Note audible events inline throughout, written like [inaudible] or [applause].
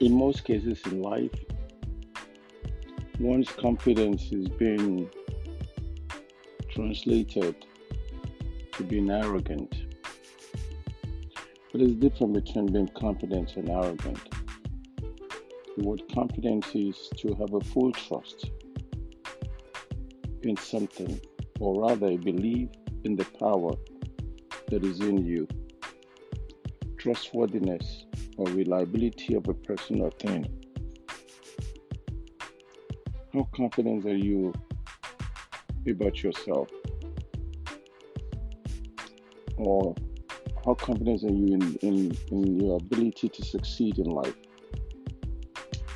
in most cases in life, one's confidence is being translated to being arrogant. But it's different between being confident and arrogant. The word confidence is to have a full trust in something, or rather, believe in the power that is in you. Trustworthiness or reliability of a person or thing. How confident are you about yourself? Or how confident are you in, in, in your ability to succeed in life?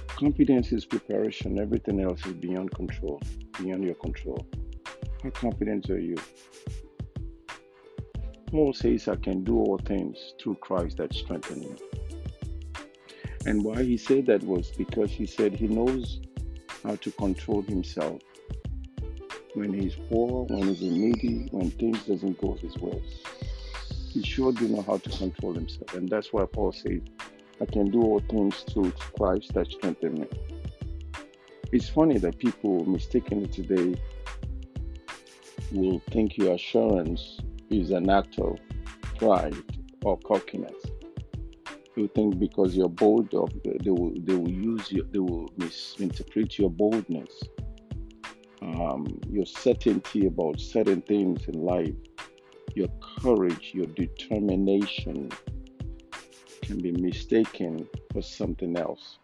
Confidence is preparation, everything else is beyond control, beyond your control. How confident are you? Paul says, I can do all things through Christ that strengthens me. And why he said that was because he said he knows how to control himself when he's poor, when he's needy, when things doesn't go his way. He sure do know how to control himself. And that's why Paul says, I can do all things through Christ that strengthens me. It's funny that people mistakenly today will think your assurance is an act of pride or cockiness. You think because you're bold, of they will they will use you, they will misinterpret your boldness, um, your certainty about certain things in life, your courage, your determination can be mistaken for something else.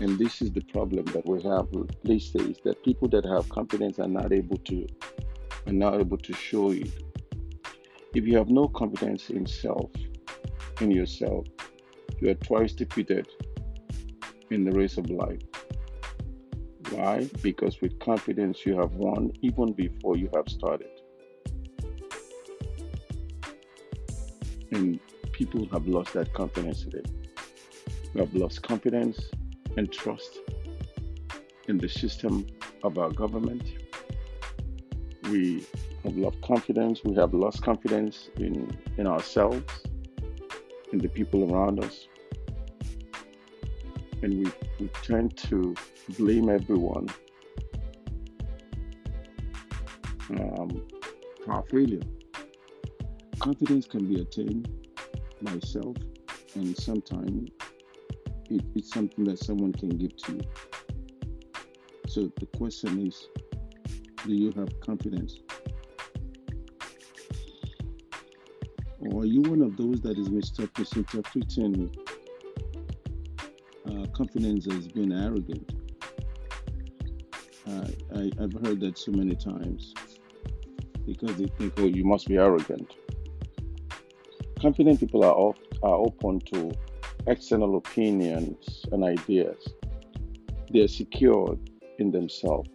And this is the problem that we have these days that people that have confidence are not able to are not able to show it if you have no confidence in self, in yourself, you are twice defeated in the race of life. Why? Because with confidence you have won even before you have started. And people have lost that confidence today. We have lost confidence and trust in the system of our government. We have lost confidence. We have lost confidence in, in ourselves, in the people around us. And we, we tend to blame everyone um, for our failure. Confidence can be attained by self, and sometimes it, it's something that someone can give to you. So the question is do you have confidence? Or are you one of those that is misinterpreting uh, confidence as being arrogant? Uh, I, I've heard that so many times because they think, oh, you must be arrogant. Confident people are, are open to external opinions and ideas. They are secure in themselves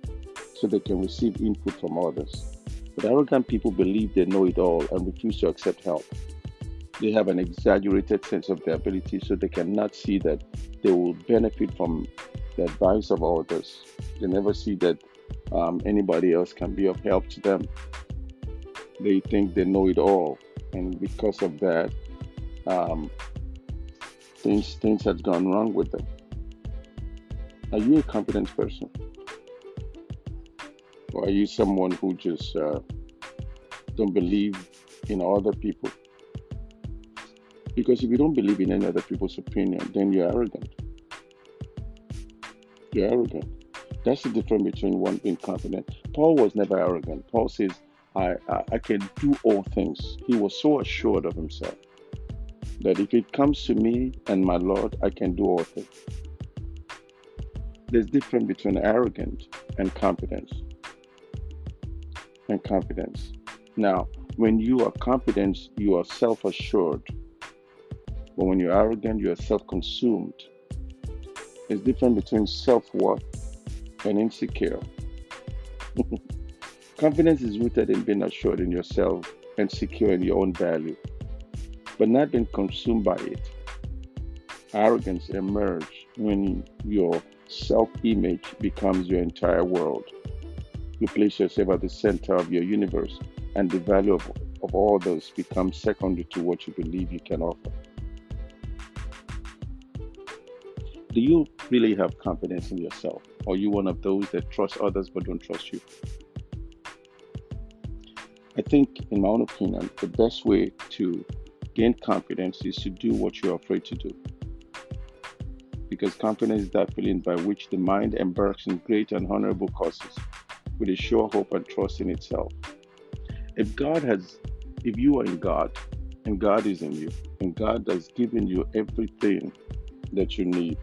so they can receive input from others. But arrogant people believe they know it all and refuse to accept help. They have an exaggerated sense of their ability, so they cannot see that they will benefit from the advice of others. They never see that um, anybody else can be of help to them. They think they know it all, and because of that, um, things things have gone wrong with them. Are you a confident person? Or are you someone who just uh, don't believe in other people? Because if you don't believe in any other people's opinion, then you're arrogant. You're arrogant. That's the difference between one being confident. Paul was never arrogant. Paul says, I, I, I can do all things. He was so assured of himself that if it comes to me and my Lord, I can do all things. There's difference between arrogant and confidence and confidence. Now, when you are confident, you are self assured. But when you're arrogant, you are self consumed. It's different between self worth and insecure. [laughs] Confidence is rooted in being assured in yourself and secure in your own value, but not being consumed by it. Arrogance emerges when your self image becomes your entire world. You place yourself at the center of your universe, and the value of, of others becomes secondary to what you believe you can offer. Do you really have confidence in yourself? Or are you one of those that trust others but don't trust you? I think, in my own opinion, the best way to gain confidence is to do what you're afraid to do. Because confidence is that feeling by which the mind embarks in great and honorable causes with a sure hope and trust in itself. If God has, if you are in God and God is in you, and God has given you everything that you need,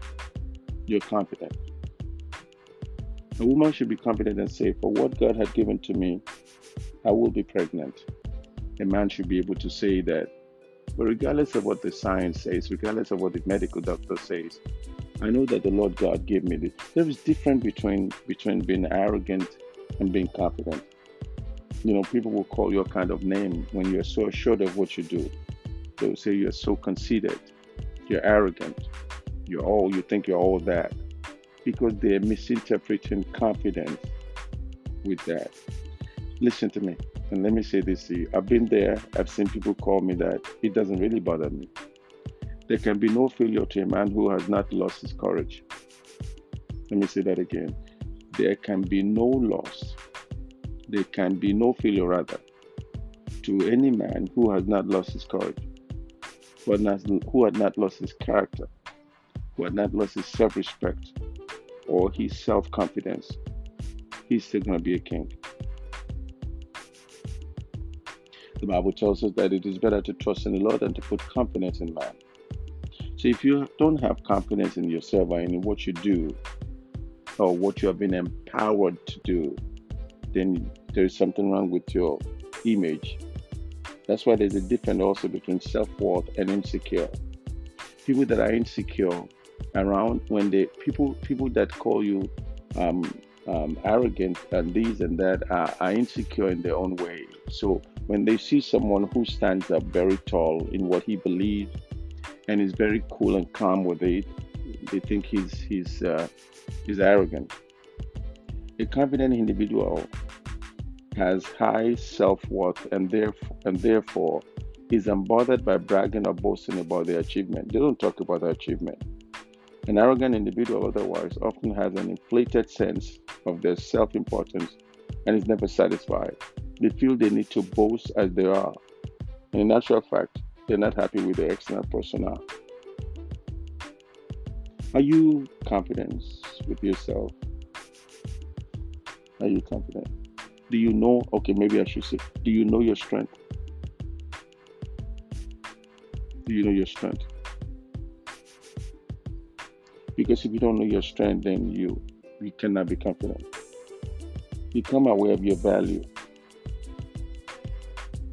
you're confident. A woman should be confident and say, For what God had given to me, I will be pregnant. A man should be able to say that. But regardless of what the science says, regardless of what the medical doctor says, I know that the Lord God gave me this. There is difference between between being arrogant and being confident. You know, people will call you a kind of name when you're so assured of what you do. They will say you're so conceited, you're arrogant, you're all you think you're all that. Because they're misinterpreting confidence with that. Listen to me, and let me say this to you. I've been there, I've seen people call me that. It doesn't really bother me. There can be no failure to a man who has not lost his courage. Let me say that again. There can be no loss. There can be no failure, rather, to any man who has not lost his courage, who had not, who had not lost his character, who had not lost his self respect or his self confidence. He's still going to be a king. The Bible tells us that it is better to trust in the Lord than to put confidence in man. So if you don't have confidence in yourself or in what you do or what you have been empowered to do, then there is something wrong with your image. That's why there's a difference also between self worth and insecure. People that are insecure around when they people people that call you um, um, arrogant and this and that are, are insecure in their own way. So when they see someone who stands up very tall in what he believes and is very cool and calm with it, they think he's he's uh, he's arrogant. A confident individual has high self-worth and therefore and therefore is unbothered by bragging or boasting about their achievement. They don't talk about their achievement. An arrogant individual, otherwise, often has an inflated sense of their self importance and is never satisfied. They feel they need to boast as they are. And in actual fact, they're not happy with their external persona. Are you confident with yourself? Are you confident? Do you know? Okay, maybe I should say, do you know your strength? Do you know your strength? Because if you don't know your strength, then you you cannot be confident. Become aware of your value,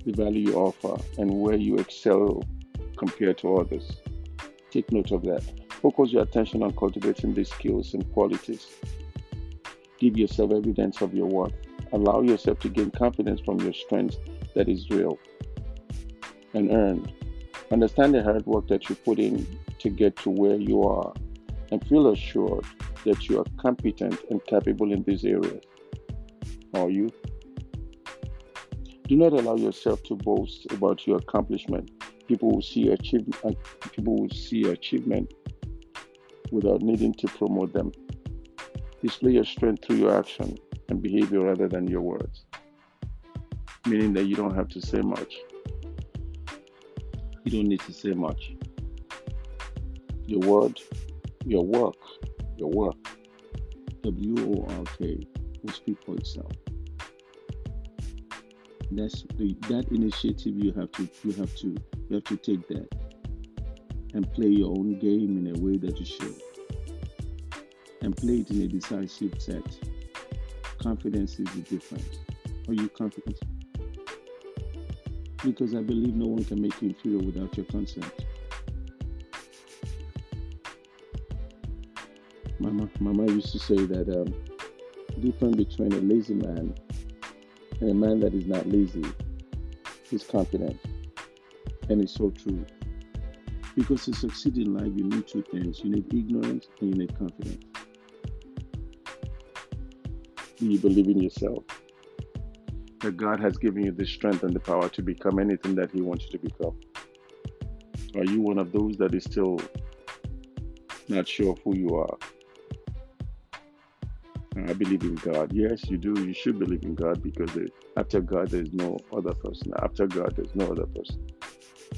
the value you offer, and where you excel compared to others. Take note of that. Focus your attention on cultivating these skills and qualities. Give yourself evidence of your worth. Allow yourself to gain confidence from your strength that is real and earned. Understand the hard work that you put in to get to where you are and feel assured that you are competent and capable in these areas. Are you? Do not allow yourself to boast about your accomplishment. People will see achievement. Uh, people will see achievement without needing to promote them. Display your strength through your action and behavior rather than your words. Meaning that you don't have to say much. You don't need to say much. Your word your work, your work, W O R K, will speak for itself. That's the, that initiative you have to you have to you have to take that and play your own game in a way that you should, and play it in a decisive set. Confidence is the difference. Are you confident? Because I believe no one can make you inferior without your consent. Mama, Mama used to say that um, difference between a lazy man and a man that is not lazy is confidence, and it's so true. Because to succeed in life, you need two things: you need ignorance and you need confidence. Do you believe in yourself? That God has given you the strength and the power to become anything that He wants you to become? Are you one of those that is still not sure of who you are. I believe in God. Yes, you do. You should believe in God because after God, there's no other person. After God, there's no other person.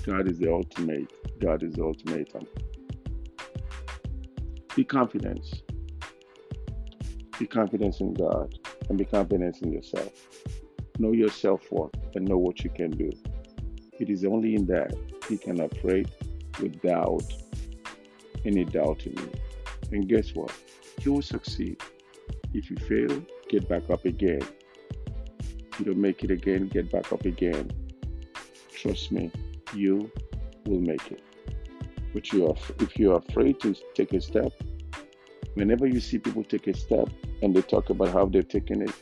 God is the ultimate. God is the ultimatum. Be confident. Be confident in God and be confident in yourself. Know your self worth and know what you can do. It is only in that you can operate without any doubt in you. And guess what? You will succeed. If you fail, get back up again. If you don't make it again, get back up again. Trust me, you will make it. But you are, if you are afraid to take a step, whenever you see people take a step and they talk about how they've taken it,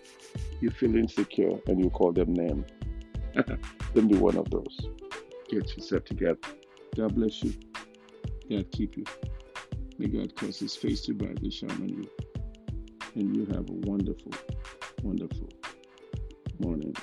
you feel insecure and you call them name. [laughs] Don't be one of those. Get yourself together. God bless you. God keep you. May God cause his face to brightly shine on you. And you have a wonderful, wonderful morning.